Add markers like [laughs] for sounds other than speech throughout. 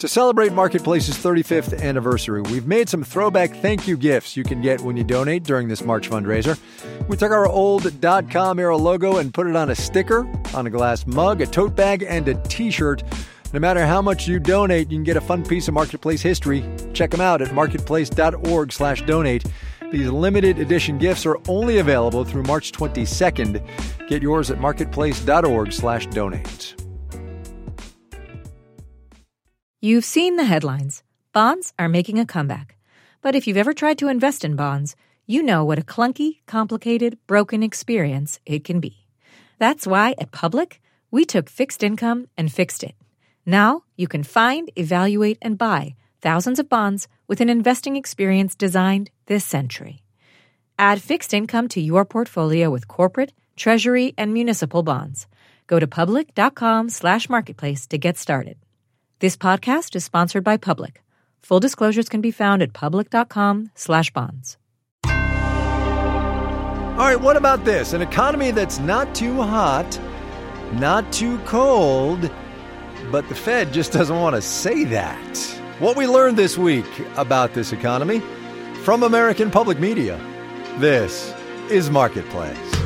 To celebrate Marketplace's 35th anniversary, we've made some throwback thank you gifts you can get when you donate during this March fundraiser. We took our old dot com era logo and put it on a sticker, on a glass mug, a tote bag, and a t shirt. No matter how much you donate, you can get a fun piece of Marketplace history. Check them out at marketplace.org slash donate. These limited edition gifts are only available through March 22nd. Get yours at marketplace.org You've seen the headlines. Bonds are making a comeback. But if you've ever tried to invest in bonds, you know what a clunky, complicated, broken experience it can be. That's why at Public, we took fixed income and fixed it. Now you can find, evaluate, and buy thousands of bonds with an investing experience designed this century. Add fixed income to your portfolio with corporate, treasury, and municipal bonds. Go to public.com slash marketplace to get started. This podcast is sponsored by Public. Full disclosures can be found at public.com slash bonds. All right, what about this? An economy that's not too hot, not too cold, but the Fed just doesn't want to say that. What we learned this week about this economy from American Public Media. This is Marketplace.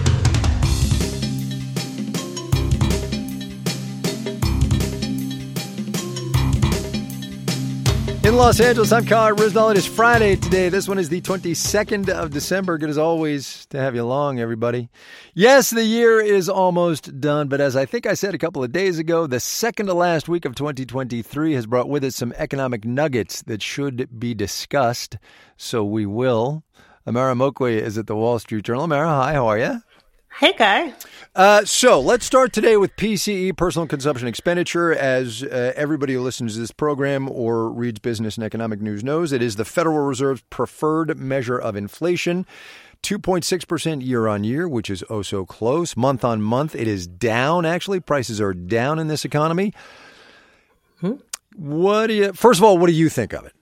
In Los Angeles, I'm Kai Ryssdal. It is Friday today. This one is the 22nd of December. Good as always to have you along, everybody. Yes, the year is almost done, but as I think I said a couple of days ago, the second to last week of 2023 has brought with it some economic nuggets that should be discussed. So we will. Amara Omeokwe is at the Wall Street Journal. Amara, hi, how are you? Hey, Kai. Uh, so let's start today with PCE, personal consumption expenditure. As uh, everybody who listens to this program or reads business and economic news knows, it is the Federal Reserve's preferred measure of inflation. 2.6% year on year, which is oh so close. Month on month, it is down, actually. Prices are down in this economy. Hmm? What do you, first of all, what do you think of it?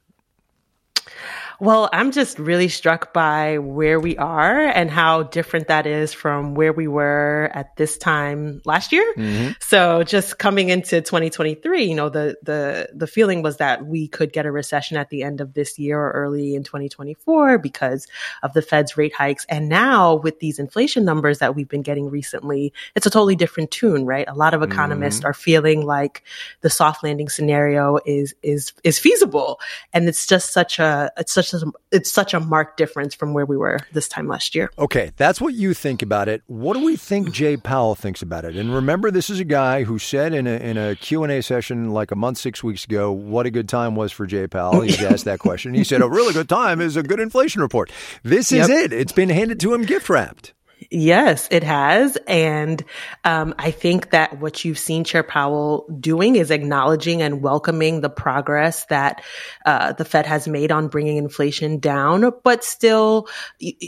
Well, I'm just really struck by where we are and how different that is from where we were at this time last year. Mm-hmm. So just coming into 2023, you know, the, the, the feeling was that we could get a recession at the end of this year or early in 2024 because of the Fed's rate hikes. And now with these inflation numbers that we've been getting recently, it's a totally different tune, right? A lot of economists mm-hmm. are feeling like the soft landing scenario is, is, is feasible. And it's just such a, it's such a, it's such a marked difference from where we were this time last year. Okay, that's what you think about it. What do we think [sighs] Jay Powell thinks about it? And remember, this is a guy who said in a in a Q and A session like a month, six weeks ago, what a good time was for Jay Powell. He [laughs] asked that question. He said, "A really good time is a good inflation report." This is yep. it. It's been handed to him gift wrapped. Yes, it has. And um, I think that what you've seen Chair Powell doing is acknowledging and welcoming the progress that uh, the Fed has made on bringing inflation down, but still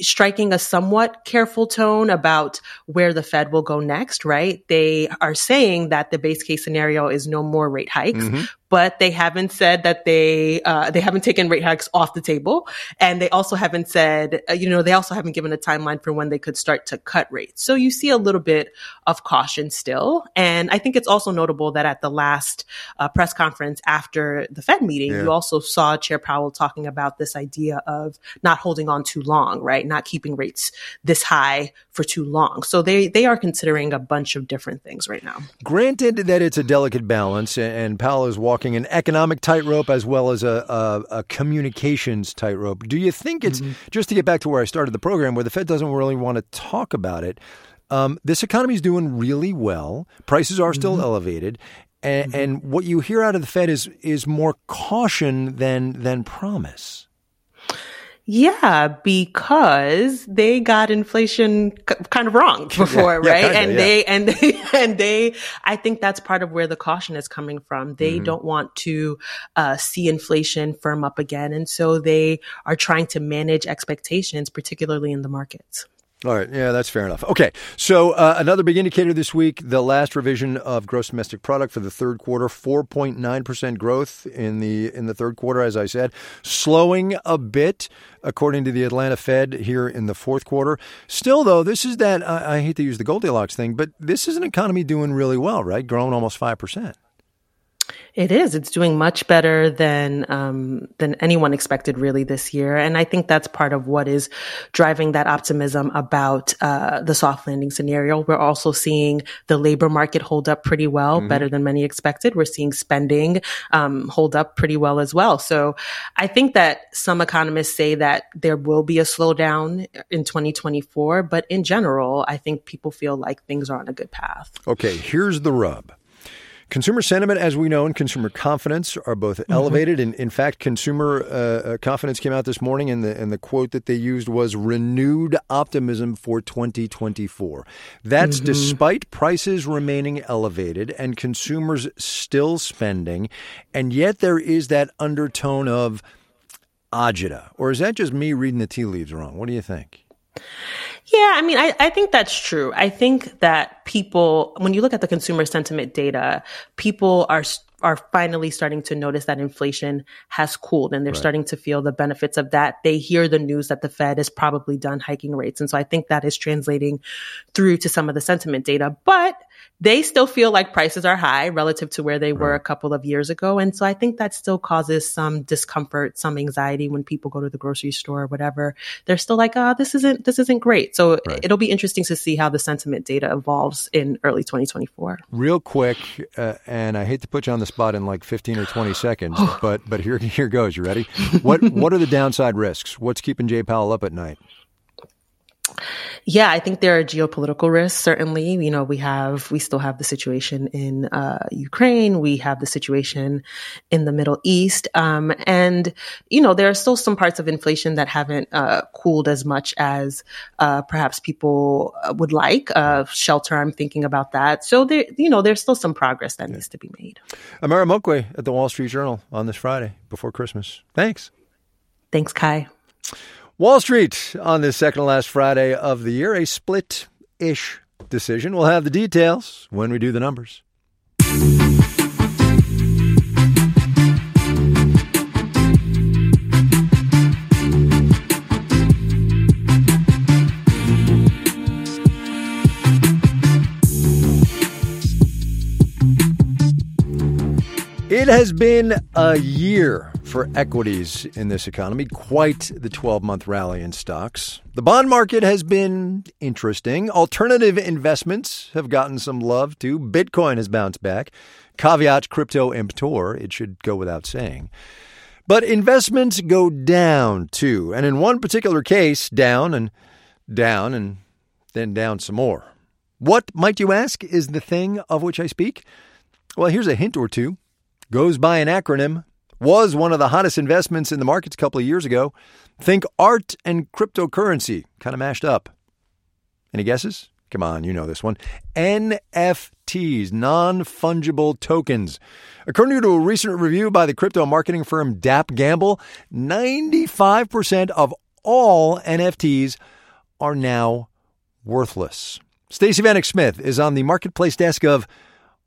striking a somewhat careful tone about where the Fed will go next, right? They are saying that the base case scenario is no more rate hikes, mm-hmm but they haven't said that they uh, they haven't taken rate hikes off the table, and they also haven't said uh, you know they also haven't given a timeline for when they could start to cut rates. So you see a little bit of caution still, and I think it's also notable that at the last uh, press conference after the Fed meeting, yeah. you also saw Chair Powell talking about this idea of not holding on too long, right? Not keeping rates this high for too long. So they they are considering a bunch of different things right now. Granted that it's a delicate balance, and Powell is walking walking an economic tightrope as well as a, a, a communications tightrope. Do you think it's mm-hmm. just to get back to where I started the program, where the Fed doesn't really want to talk about it? Um, this economy is doing really well. Prices are still mm-hmm. elevated, and, mm-hmm. and what you hear out of the Fed is is more caution than than promise. Yeah, because they got inflation kind of wrong before, yeah, right? Yeah, kinda, and yeah. they, and they, [laughs] and they, I think that's part of where the caution is coming from. They mm-hmm. don't want to uh, see inflation firm up again. And so they are trying to manage expectations, particularly in the markets. All right. Yeah, that's fair enough. Okay. So, uh, another big indicator this week the last revision of gross domestic product for the third quarter 4.9% growth in the in the third quarter as I said, slowing a bit according to the Atlanta Fed here in the fourth quarter. Still though, this is that I, I hate to use the Goldilocks thing, but this is an economy doing really well, right? Growing almost 5%. It is. It's doing much better than um, than anyone expected, really, this year. And I think that's part of what is driving that optimism about uh, the soft landing scenario. We're also seeing the labor market hold up pretty well, mm-hmm. better than many expected. We're seeing spending um, hold up pretty well as well. So I think that some economists say that there will be a slowdown in 2024, but in general, I think people feel like things are on a good path. Okay, here's the rub. Consumer sentiment, as we know, and consumer confidence are both mm-hmm. elevated. And in fact, consumer uh, uh, confidence came out this morning, and the and the quote that they used was renewed optimism for 2024. That's mm-hmm. despite prices remaining elevated and consumers still spending, and yet there is that undertone of agita. Or is that just me reading the tea leaves wrong? What do you think? Yeah, I mean, I, I think that's true. I think that people, when you look at the consumer sentiment data, people are are finally starting to notice that inflation has cooled and they're right. starting to feel the benefits of that. They hear the news that the Fed is probably done hiking rates. And so I think that is translating through to some of the sentiment data. But they still feel like prices are high relative to where they were a couple of years ago. And so I think that still causes some discomfort, some anxiety when people go to the grocery store or whatever. They're still like, oh, this isn't, this isn't great. So right. it'll be interesting to see how the sentiment data evolves in early 2024. Real quick, uh, and I hate to put you on the spot in like 15 or 20 seconds, [gasps] but, but here, here goes. You ready? What, what are the downside risks? What's keeping Jay Powell up at night? Yeah, I think there are geopolitical risks. Certainly, you know, we have, we still have the situation in uh, Ukraine. We have the situation in the Middle East. Um, and, you know, there are still some parts of inflation that haven't uh, cooled as much as uh, perhaps people uh, would like. Uh, shelter, I'm thinking about that. So there, you know, there's still some progress that yeah. needs to be made. Amara Omeokwe at the Wall Street Journal on this Friday before Christmas. Thanks. Thanks, Kai. Wall Street on this second to last Friday of the year, a split ish decision. We'll have the details when we do the numbers. It has been a year for equities in this economy. Quite the 12 month rally in stocks. The bond market has been interesting. Alternative investments have gotten some love too. Bitcoin has bounced back. Caveat crypto emptor, it should go without saying. But investments go down too. And in one particular case, down and down and then down some more. What, might you ask, is the thing of which I speak? Well, here's a hint or two. Goes by an acronym was one of the hottest investments in the markets a couple of years ago. Think art and cryptocurrency, kind of mashed up. Any guesses? Come on, you know this one. NFTs, non fungible tokens. According to a recent review by the crypto marketing firm DappGambl, 95% of all NFTs are now worthless. Stacey Vanek Smith is on the marketplace desk of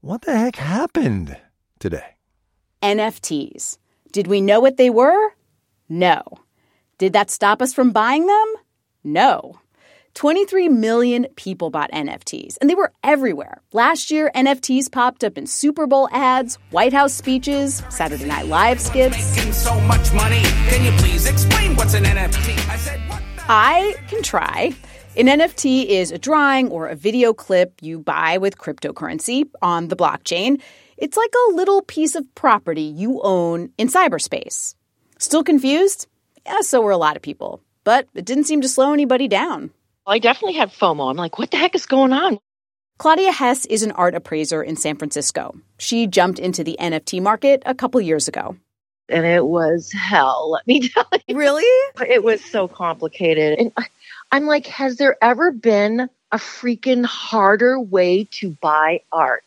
What the heck happened today? NFTs. Did we know what they were? No. Did that stop us from buying them? No. 23 million people bought NFTs, and they were everywhere. Last year, NFTs popped up in Super Bowl ads, White House speeches, Saturday Night Live skits. So much money. Can you please explain what's an NFT? I said, I can try. An NFT is a drawing or a video clip you buy with cryptocurrency on the blockchain. It's like a little piece of property you own in cyberspace. Still confused? Yeah, so were a lot of people. But it didn't seem to slow anybody down. I definitely had FOMO. I'm like, what the heck is going on? Claudia Hess is an art appraiser in San Francisco. She jumped into the NFT market a couple years ago. And it was hell, let me [laughs] tell you. Really? It was so complicated. And I'm like, has there ever been a freaking harder way to buy art?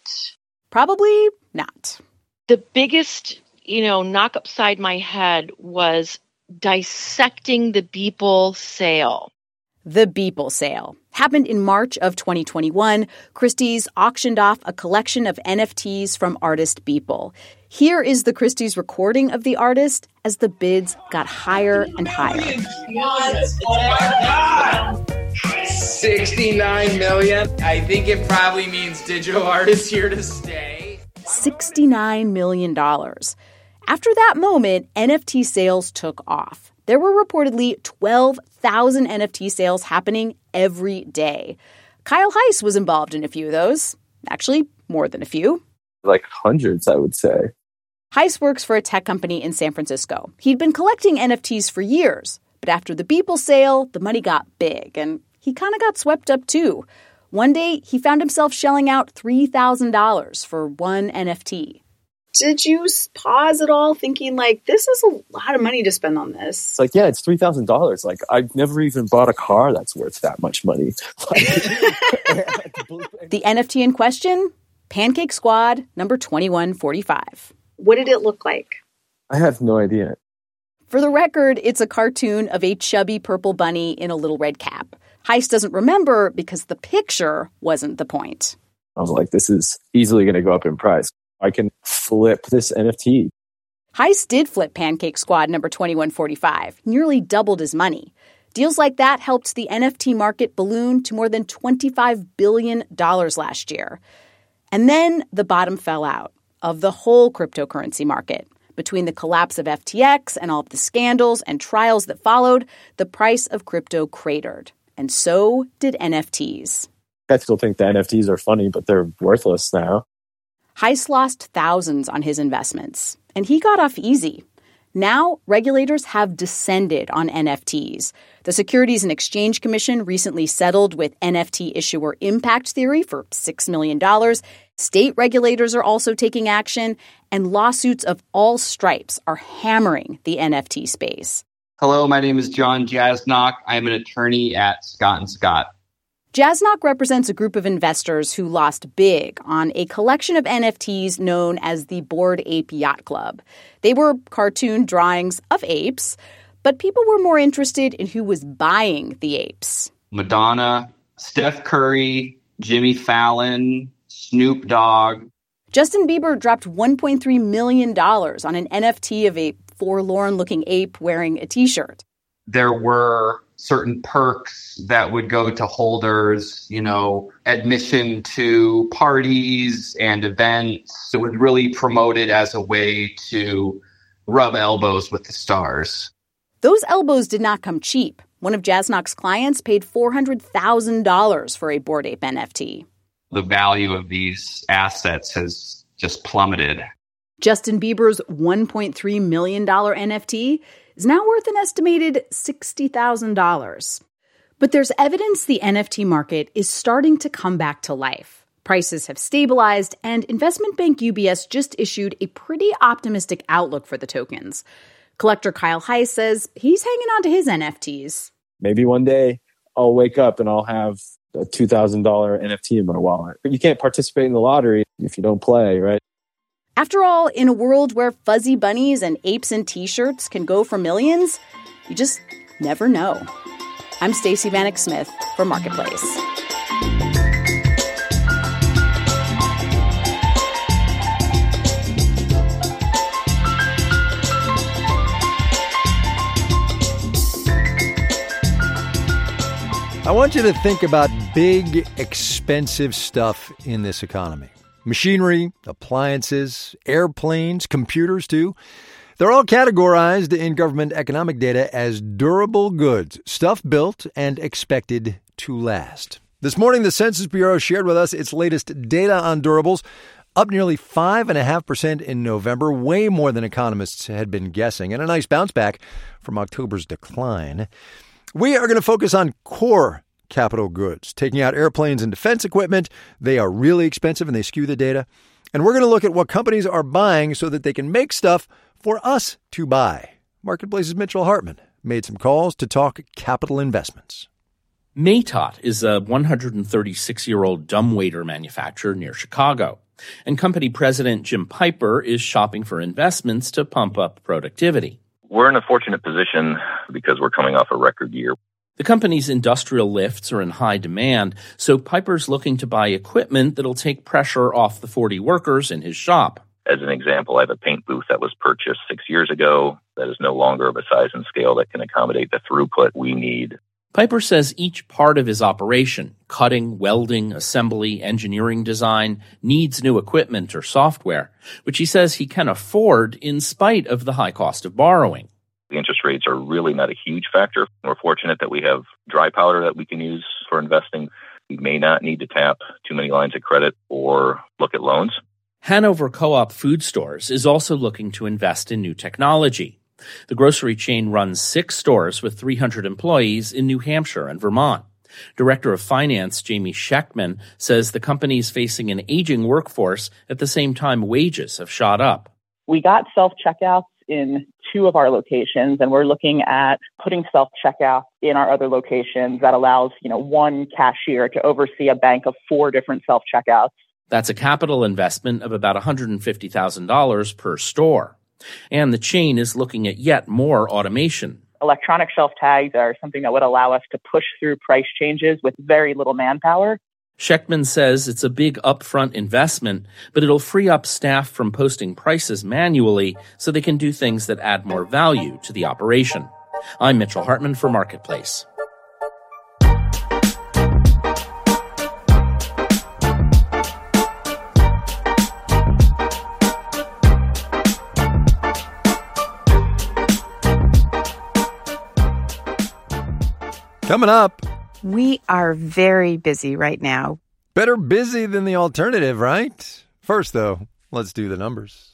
Probably not. The biggest, you know, knock upside my head was dissecting the Beeple sale. The Beeple sale happened in March of 2021. Christie's auctioned off a collection of NFTs from artist Beeple. Here is the Christie's recording of the artist as the bids got higher and higher. Oh 69 million. I think it probably means digital art is here to stay. $69 million. After that moment, NFT sales took off. There were reportedly 12,000 NFT sales happening every day. Kyle Heiss was involved in a few of those. Actually, more than a few. Like hundreds, I would say. Heiss works for a tech company in San Francisco. He'd been collecting NFTs for years, but after the Beeple sale, the money got big, and he kind of got swept up too. One day, he found himself shelling out $3,000 for one NFT. Did you pause at all thinking, like, this is a lot of money to spend on this? Like, yeah, it's $3,000. Like, I've never even bought a car that's worth that much money. [laughs] the NFT in question? Pancake Squad number 2145. What did it look like? I have no idea. For the record, it's a cartoon of a chubby purple bunny in a little red cap. Heiss doesn't remember because the picture wasn't the point. I was like, this is easily going to go up in price. I can flip this NFT. Heiss did flip Pancake Squad number 2145, nearly doubled his money. Deals like that helped the NFT market balloon to more than $25 billion last year. And then the bottom fell out of the whole cryptocurrency market. Between the collapse of FTX and all of the scandals and trials that followed, the price of crypto cratered. And so did NFTs. I still think the NFTs are funny, but they're worthless now. Heiss lost thousands on his investments, and he got off easy. Now, regulators have descended on NFTs. The Securities and Exchange Commission recently settled with NFT issuer Impact Theory for $6 million. State regulators are also taking action, and lawsuits of all stripes are hammering the NFT space. Hello, my name is John Jasnoch. I'm an attorney at Scott and Scott. Jasnoch represents a group of investors who lost big on a collection of NFTs known as the Bored Ape Yacht Club. They were cartoon drawings of apes, but people were more interested in who was buying the apes. Madonna, Steph Curry, Jimmy Fallon, Snoop Dogg. Justin Bieber dropped $1.3 million on an NFT of a forlorn looking ape wearing a t shirt. There were certain perks that would go to holders, you know, admission to parties and events. So it was really promoted as a way to rub elbows with the stars. Those elbows did not come cheap. One of Jasnoch's clients paid $400,000 for a Bored Ape NFT. The value of these assets has just plummeted. Justin Bieber's $1.3 million NFT is now worth an estimated $60,000. But there's evidence the NFT market is starting to come back to life. Prices have stabilized, and investment bank UBS just issued a pretty optimistic outlook for the tokens. Collector Kyle Heiss says he's hanging on to his NFTs. Maybe one day I'll wake up and I'll have a $2,000 NFT in my wallet. But you can't participate in the lottery if you don't play, right? After all, in a world where fuzzy bunnies and apes in t-shirts can go for millions, you just never know. I'm Stacey Vanek Smith for Marketplace. I want you to think about big, expensive stuff in this economy machinery, appliances, airplanes, computers, too. They're all categorized in government economic data as durable goods, stuff built and expected to last. This morning, the Census Bureau shared with us its latest data on durables, up nearly 5.5% in November, way more than economists had been guessing, and a nice bounce back from October's decline. We are going to focus on core capital goods, taking out airplanes and defense equipment. They are really expensive and they skew the data. And we're going to look at what companies are buying so that they can make stuff for us to buy. Marketplace's Mitchell Hartman made some calls to talk capital investments. Matot is a 136 year old dumbwaiter manufacturer near Chicago. And company president Jim Piper is shopping for investments to pump up productivity. We're in a fortunate position because we're coming off a record year. The company's industrial lifts are in high demand, so Piper's looking to buy equipment that'll take pressure off the 40 workers in his shop. As an example, I have a paint booth that was purchased six years ago that is no longer of a size and scale that can accommodate the throughput we need. Piper says each part of his operation, cutting, welding, assembly, engineering design, needs new equipment or software, which he says he can afford in spite of the high cost of borrowing. The interest rates are really not a huge factor. We're fortunate that we have dry powder that we can use for investing. We may not need to tap too many lines of credit or look at loans. Hanover Co op Food Stores is also looking to invest in new technology. The grocery chain runs six stores with 300 employees in New Hampshire and Vermont. Director of Finance Jamie Schechtman says the company is facing an aging workforce at the same time wages have shot up. We got self checkouts in two of our locations and we're looking at putting self checkout in our other locations that allows, you know, one cashier to oversee a bank of four different self checkouts. That's a capital investment of about $150,000 per store. And the chain is looking at yet more automation. Electronic shelf tags are something that would allow us to push through price changes with very little manpower. Schechtman says it's a big upfront investment, but it'll free up staff from posting prices manually so they can do things that add more value to the operation. I'm Mitchell Hartman for Marketplace. Coming up. We are very busy right now. Better busy than the alternative, right? First, though, let's do the numbers.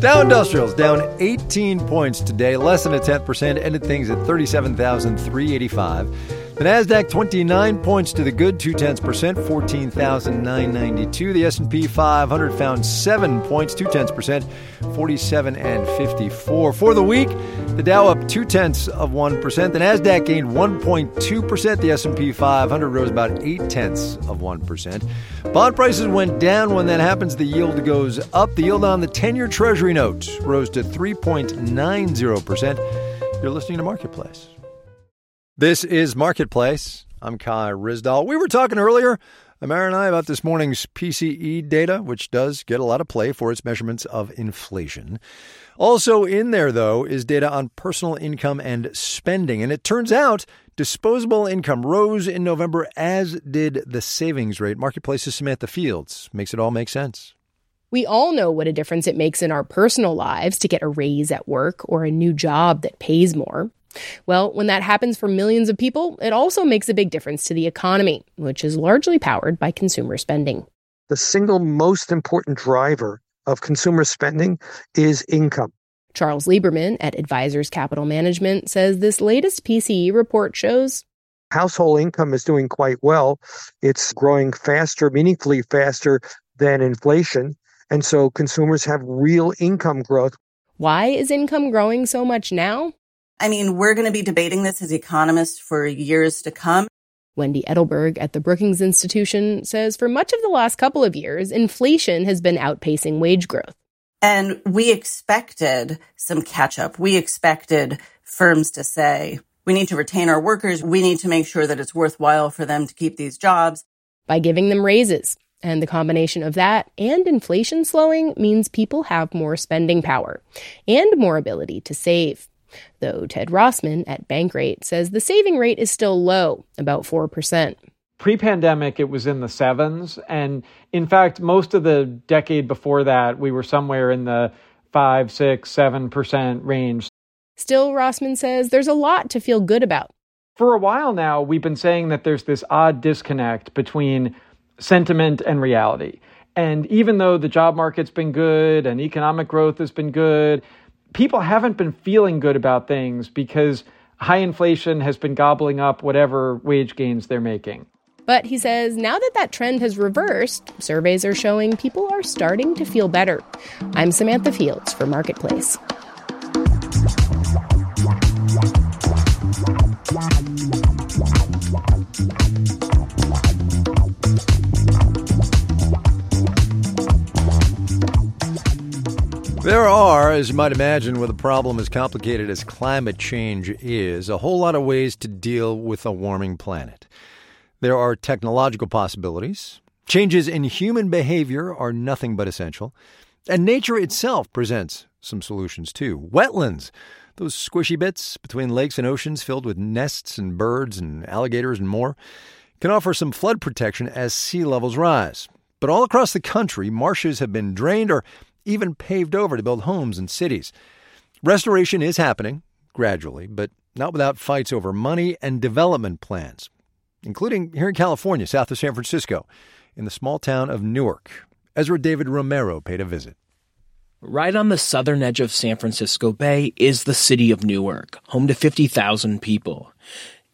Dow Industrials down 18 points today, less than a tenth percent, ended things at 37,385. The Nasdaq 29 points to the good, two tenths percent, 14,992. The S&P 500 found seven points, two tenths percent, 47 and 54. For the week, the Dow up two tenths of one percent. The Nasdaq gained 1.2 percent. The S&P 500 rose about eight tenths of one percent. Bond prices went down. When that happens, the yield goes up. The yield on the 10-year Treasury note rose to 3.90 percent. You're listening to Marketplace. This is Marketplace. I'm Kai Ryssdal. We were talking earlier, Amara and I, about this morning's PCE data, which does get a lot of play for its measurements of inflation. Also in there, though, is data on personal income and spending. And it turns out disposable income rose in November, as did the savings rate. Marketplace's Samantha Fields makes it all make sense. We all know what a difference it makes in our personal lives to get a raise at work or a new job that pays more. Well, when that happens for millions of people, it also makes a big difference to the economy, which is largely powered by consumer spending. The single most important driver of consumer spending is income. Charles Lieberman at Advisors Capital Management says this latest PCE report shows household income is doing quite well. It's growing faster, meaningfully faster than inflation. And so consumers have real income growth. Why is income growing so much now? I mean, we're going to be debating this as economists for years to come. Wendy Edelberg at the Brookings Institution says for much of the last couple of years, inflation has been outpacing wage growth. And we expected some catch up. We expected firms to say, we need to retain our workers. We need to make sure that it's worthwhile for them to keep these jobs. By giving them raises. And the combination of that and inflation slowing means people have more spending power and more ability to save. Though Ted Rossman at Bankrate says the saving rate is still low, about 4%. Pre pandemic, it was in the sevens. And in fact, most of the decade before that, we were somewhere in the five, six, seven percent range. Still, Rossman says there's a lot to feel good about. For a while now, we've been saying that there's this odd disconnect between sentiment and reality. And even though the job market's been good and economic growth has been good, people haven't been feeling good about things because high inflation has been gobbling up whatever wage gains they're making. But he says now that that trend has reversed, surveys are showing people are starting to feel better. I'm Samantha Fields for Marketplace. There are, as you might imagine, with a problem as complicated as climate change is, a whole lot of ways to deal with a warming planet. There are technological possibilities. Changes in human behavior are nothing but essential. And nature itself presents some solutions too. Wetlands, those squishy bits between lakes and oceans filled with nests and birds and alligators and more, can offer some flood protection as sea levels rise. But all across the country, marshes have been drained or even paved over to build homes and cities. Restoration is happening, gradually, but not without fights over money and development plans, including here in California, south of San Francisco, in the small town of Newark. Ezra David Romero paid a visit. Right on the southern edge of San Francisco Bay is the city of Newark, home to 50,000 people.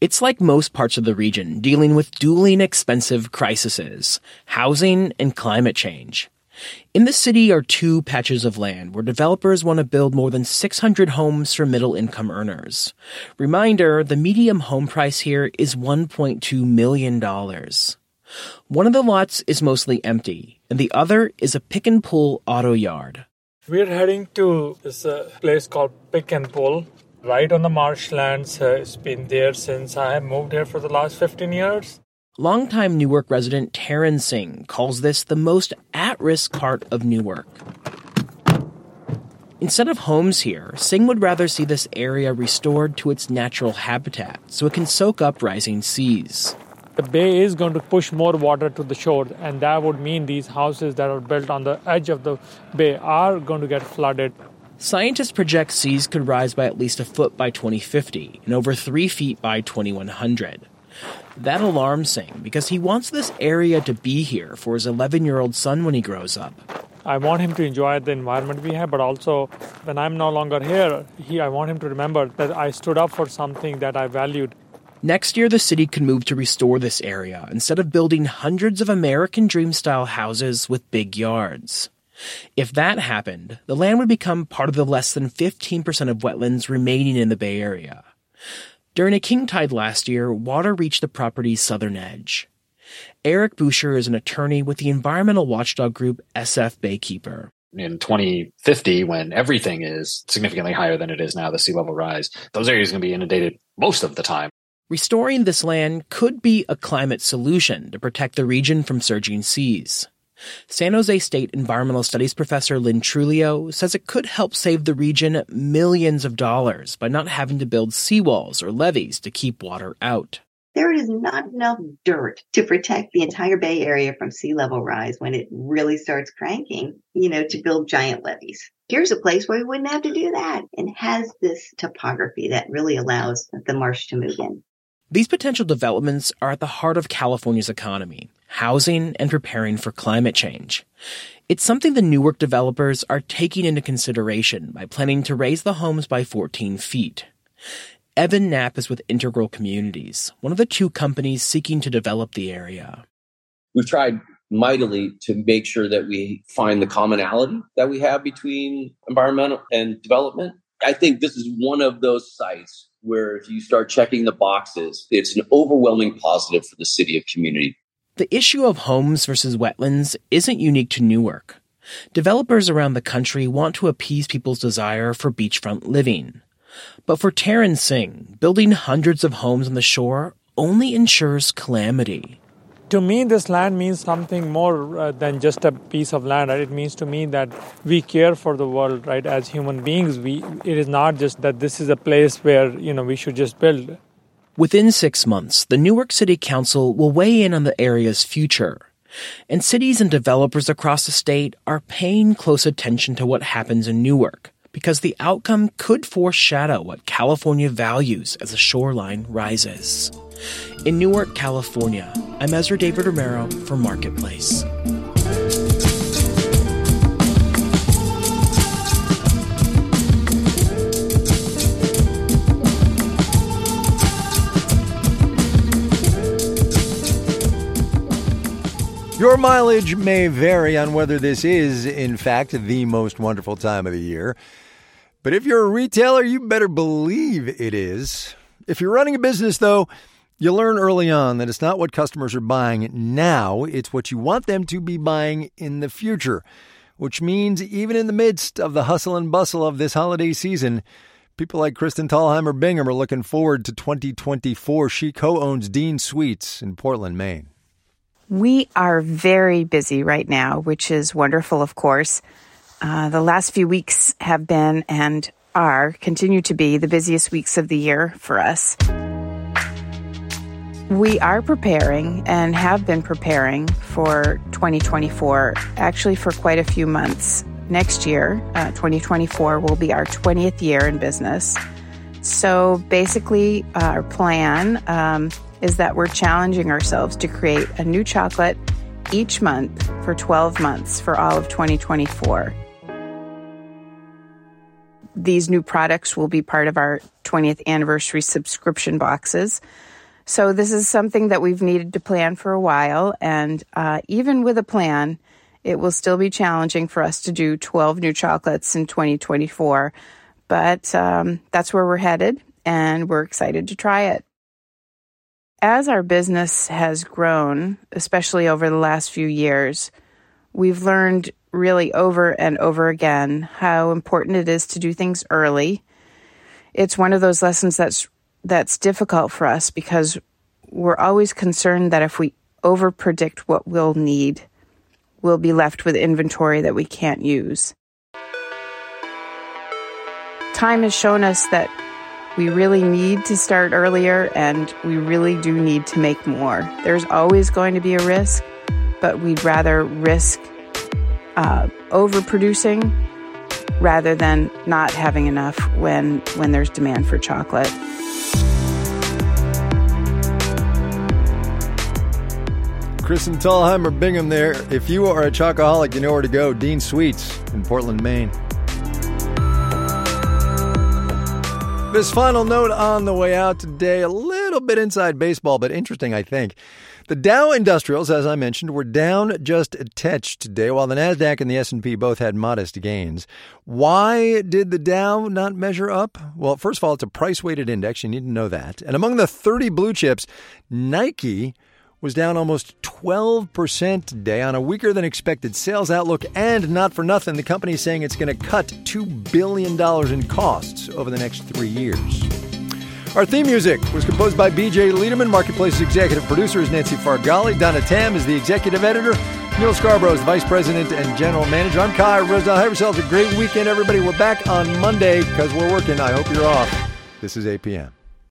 It's like most parts of the region, dealing with dueling expensive crises, housing and climate change. In the city are two patches of land where developers want to build more than 600 homes for middle income earners. Reminder, the medium home price here is $1.2 million. One of the lots is mostly empty, and the other is a pick and pull auto yard. We're heading to this uh, place called Pick and Pull, right on the marshlands. Uh, it's been there since I moved here for the last 15 years. Longtime Newark resident Taryn Singh calls this the most at risk part of Newark. Instead of homes here, Singh would rather see this area restored to its natural habitat so it can soak up rising seas. The bay is going to push more water to the shore, and that would mean these houses that are built on the edge of the bay are going to get flooded. Scientists project seas could rise by at least a foot by 2050 and over three feet by 2100. That alarms Singh because he wants this area to be here for his 11 year old son when he grows up. I want him to enjoy the environment we have, but also when I'm no longer here, he, I want him to remember that I stood up for something that I valued. Next year, the city could move to restore this area instead of building hundreds of American dream style houses with big yards. If that happened, the land would become part of the less than 15% of wetlands remaining in the Bay Area. During a king tide last year, water reached the property's southern edge. Eric Buescher is an attorney with the environmental watchdog group SF Baykeeper. In 2050, when everything is significantly higher than it is now, the sea level rise, those areas are going to be inundated most of the time. Restoring this land could be a climate solution to protect the region from surging seas. San Jose State environmental studies professor Lynn Trulio says it could help save the region millions of dollars by not having to build seawalls or levees to keep water out. There is not enough dirt to protect the entire Bay Area from sea level rise when it really starts cranking, you know, to build giant levees. Here's a place where we wouldn't have to do that and has this topography that really allows the marsh to move in. These potential developments are at the heart of California's economy, housing, and preparing for climate change. It's something the Newark developers are taking into consideration by planning to raise the homes by 14 feet. Evan Knapp is with Integral Communities, one of the two companies seeking to develop the area. We've tried mightily to make sure that we find the commonality that we have between environmental and development. I think this is one of those sites where if you start checking the boxes, it's an overwhelming positive for the city of community. The issue of homes versus wetlands isn't unique to Newark. Developers around the country want to appease people's desire for beachfront living. But for Taryn Singh, building hundreds of homes on the shore only ensures calamity to me, this land means something more uh, than just a piece of land. Right? It means to me that we care for the world, right? As human beings, we it is not just that this is a place where you know we should just build. Within six months, the Newark City Council will weigh in on the area's future. And cities and developers across the state are paying close attention to what happens in Newark because the outcome could foreshadow what California values as the shoreline rises. In Newark, California, I'm Ezra David Romero for Marketplace. Your mileage may vary on whether this is, in fact, the most wonderful time of the year. But if you're a retailer, you better believe it is. If you're running a business, though, you learn early on that it's not what customers are buying now, it's what you want them to be buying in the future. Which means, even in the midst of the hustle and bustle of this holiday season, people like Kristen Tallheimer Bingham are looking forward to 2024. She co owns Dean Sweets in Portland, Maine. We are very busy right now, which is wonderful, of course. Uh, the last few weeks have been and are, continue to be, the busiest weeks of the year for us. We are preparing and have been preparing for 2024, actually, for quite a few months. Next year, uh, 2024, will be our 20th year in business. So basically, our plan um, is that we're challenging ourselves to create a new chocolate each month for 12 months for all of 2024. These new products will be part of our 20th anniversary subscription boxes. So, this is something that we've needed to plan for a while. And uh, even with a plan, it will still be challenging for us to do 12 new chocolates in 2024. But um, that's where we're headed, and we're excited to try it. As our business has grown, especially over the last few years, we've learned really over and over again how important it is to do things early. It's one of those lessons that's that's difficult for us because we're always concerned that if we over predict what we'll need, we'll be left with inventory that we can't use. Time has shown us that we really need to start earlier and we really do need to make more. There's always going to be a risk, but we'd rather risk uh, overproducing rather than not having enough when when there's demand for chocolate. Kristen Tallheimer Bingham there. If you are a chocoholic, you know where to go. Dean Sweets in Portland, Maine. This final note on the way out today, a little bit inside baseball, but interesting, I think. The Dow Industrials, as I mentioned, were down just a touch today, while the Nasdaq and the S&P both had modest gains. Why did the Dow not measure up? Well, first of all, it's a price-weighted index. You need to know that. And among the 30 blue chips, Nike was down almost 12% today on a weaker than expected sales outlook. And not for nothing, the company is saying it's going to cut $2 billion in costs over the next three years. Our theme music was composed by BJ Leiderman. Marketplace's executive producer is Nancy Farghalli. Donna Tam is the executive editor. Neal Scarbrough is the vice president and general manager. I'm Kai Ryssdal. Have yourselves a great weekend, everybody. We're back on Monday because we're working. I hope you're off. This is APM.